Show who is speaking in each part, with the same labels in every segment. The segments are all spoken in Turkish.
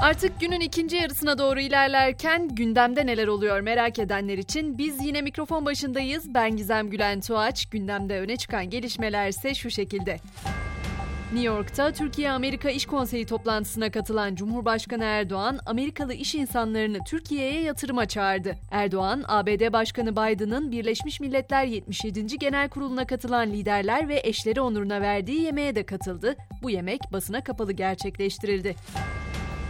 Speaker 1: Artık günün ikinci yarısına doğru ilerlerken gündemde neler oluyor merak edenler için biz yine mikrofon başındayız. Ben Gizem Gülen Tuğaç. Gündemde öne çıkan gelişmeler ise şu şekilde. New York'ta Türkiye-Amerika İş Konseyi toplantısına katılan Cumhurbaşkanı Erdoğan, Amerikalı iş insanlarını Türkiye'ye yatırıma çağırdı. Erdoğan, ABD Başkanı Biden'ın Birleşmiş Milletler 77. Genel Kurulu'na katılan liderler ve eşleri onuruna verdiği yemeğe de katıldı. Bu yemek basına kapalı gerçekleştirildi.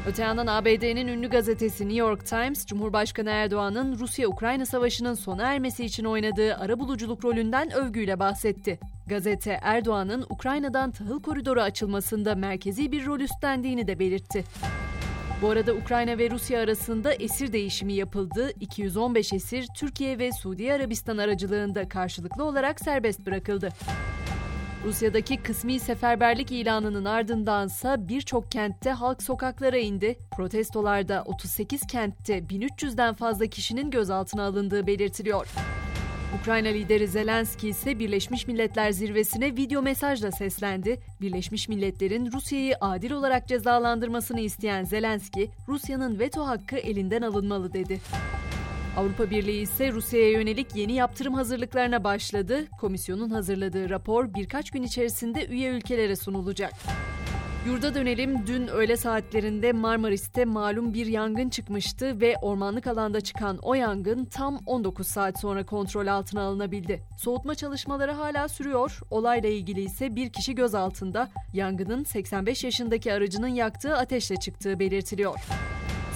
Speaker 1: Öte yandan ABD'nin ünlü gazetesi New York Times, Cumhurbaşkanı Erdoğan'ın Rusya-Ukrayna savaşının sona ermesi için oynadığı arabuluculuk rolünden övgüyle bahsetti. Gazete Erdoğan'ın Ukrayna'dan tahıl koridoru açılmasında merkezi bir rol üstlendiğini de belirtti. Bu arada Ukrayna ve Rusya arasında esir değişimi yapıldı. 215 esir Türkiye ve Suudi Arabistan aracılığında karşılıklı olarak serbest bırakıldı. Rusya'daki kısmi seferberlik ilanının ardındansa birçok kentte halk sokaklara indi. Protestolarda 38 kentte 1300'den fazla kişinin gözaltına alındığı belirtiliyor. Ukrayna lideri Zelenski ise Birleşmiş Milletler zirvesine video mesajla seslendi. Birleşmiş Milletler'in Rusya'yı adil olarak cezalandırmasını isteyen Zelenski, Rusya'nın veto hakkı elinden alınmalı dedi. Avrupa Birliği ise Rusya'ya yönelik yeni yaptırım hazırlıklarına başladı. Komisyonun hazırladığı rapor birkaç gün içerisinde üye ülkelere sunulacak. Yurda dönelim. Dün öğle saatlerinde Marmaris'te malum bir yangın çıkmıştı ve ormanlık alanda çıkan o yangın tam 19 saat sonra kontrol altına alınabildi. Soğutma çalışmaları hala sürüyor. Olayla ilgili ise bir kişi gözaltında. Yangının 85 yaşındaki aracının yaktığı ateşle çıktığı belirtiliyor.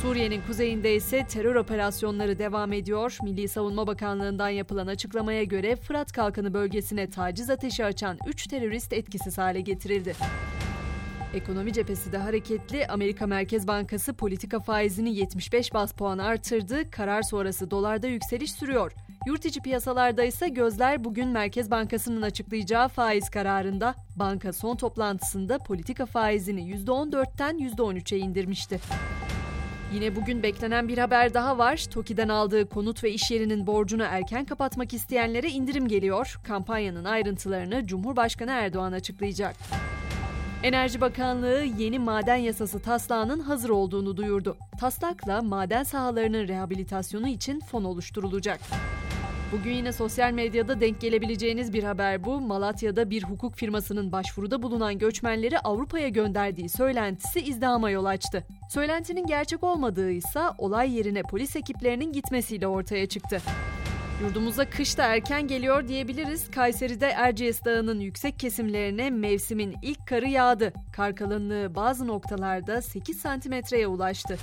Speaker 1: Suriye'nin kuzeyinde ise terör operasyonları devam ediyor. Milli Savunma Bakanlığı'ndan yapılan açıklamaya göre Fırat Kalkanı bölgesine taciz ateşi açan 3 terörist etkisiz hale getirildi. Ekonomi cephesi de hareketli. Amerika Merkez Bankası politika faizini 75 bas puan artırdı. Karar sonrası dolarda yükseliş sürüyor. Yurt içi piyasalarda ise gözler bugün Merkez Bankası'nın açıklayacağı faiz kararında. Banka son toplantısında politika faizini %14'ten %13'e indirmişti. Yine bugün beklenen bir haber daha var. TOKİ'den aldığı konut ve iş yerinin borcunu erken kapatmak isteyenlere indirim geliyor. Kampanyanın ayrıntılarını Cumhurbaşkanı Erdoğan açıklayacak. Enerji Bakanlığı yeni maden yasası taslağının hazır olduğunu duyurdu. Taslakla maden sahalarının rehabilitasyonu için fon oluşturulacak. Bugün yine sosyal medyada denk gelebileceğiniz bir haber bu. Malatya'da bir hukuk firmasının başvuruda bulunan göçmenleri Avrupa'ya gönderdiği söylentisi izdihama yol açtı. Söylentinin gerçek olmadığı ise olay yerine polis ekiplerinin gitmesiyle ortaya çıktı. Yurdumuza kış da erken geliyor diyebiliriz. Kayseri'de Erciyes Dağı'nın yüksek kesimlerine mevsimin ilk karı yağdı. Kar kalınlığı bazı noktalarda 8 santimetreye ulaştı.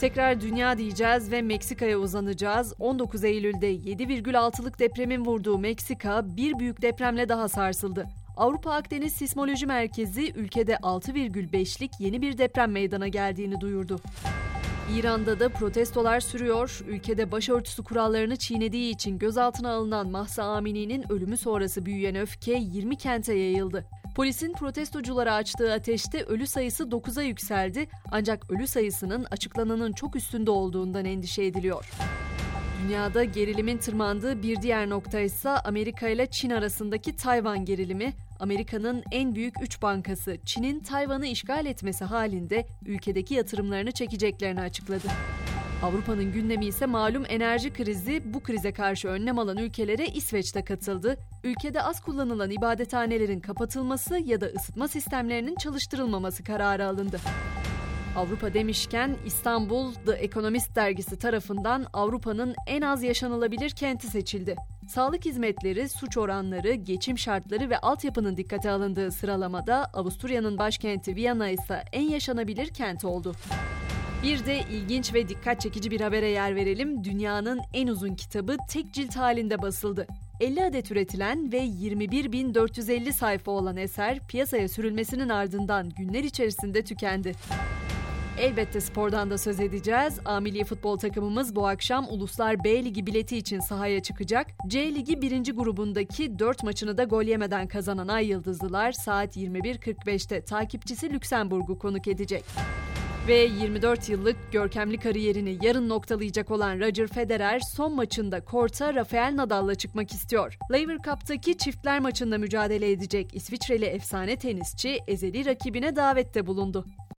Speaker 1: Tekrar dünya diyeceğiz ve Meksika'ya uzanacağız. 19 Eylül'de 7,6'lık depremin vurduğu Meksika bir büyük depremle daha sarsıldı. Avrupa Akdeniz Sismoloji Merkezi ülkede 6,5'lik yeni bir deprem meydana geldiğini duyurdu. İran'da da protestolar sürüyor. Ülkede başörtüsü kurallarını çiğnediği için gözaltına alınan Mahsa Amini'nin ölümü sonrası büyüyen öfke 20 kente yayıldı. Polisin protestoculara açtığı ateşte ölü sayısı 9'a yükseldi ancak ölü sayısının açıklananın çok üstünde olduğundan endişe ediliyor. Dünyada gerilimin tırmandığı bir diğer nokta ise Amerika ile Çin arasındaki Tayvan gerilimi. Amerika'nın en büyük üç bankası Çin'in Tayvan'ı işgal etmesi halinde ülkedeki yatırımlarını çekeceklerini açıkladı. Avrupa'nın gündemi ise malum enerji krizi. Bu krize karşı önlem alan ülkelere İsveç'te katıldı. Ülkede az kullanılan ibadethanelerin kapatılması ya da ısıtma sistemlerinin çalıştırılmaması kararı alındı. Avrupa demişken İstanbul The Economist dergisi tarafından Avrupa'nın en az yaşanılabilir kenti seçildi. Sağlık hizmetleri, suç oranları, geçim şartları ve altyapının dikkate alındığı sıralamada Avusturya'nın başkenti Viyana ise en yaşanabilir kent oldu. Bir de ilginç ve dikkat çekici bir habere yer verelim. Dünyanın en uzun kitabı tek cilt halinde basıldı. 50 adet üretilen ve 21.450 sayfa olan eser piyasaya sürülmesinin ardından günler içerisinde tükendi. Elbette spordan da söz edeceğiz. A milli futbol takımımız bu akşam Uluslar B Ligi bileti için sahaya çıkacak. C Ligi birinci grubundaki 4 maçını da gol yemeden kazanan Ay Yıldızlılar saat 21.45'te takipçisi Lüksemburg'u konuk edecek. Ve 24 yıllık görkemli kariyerini yarın noktalayacak olan Roger Federer son maçında korta Rafael Nadal'la çıkmak istiyor. Laver Cup'taki çiftler maçında mücadele edecek İsviçreli efsane tenisçi ezeli rakibine davette bulundu.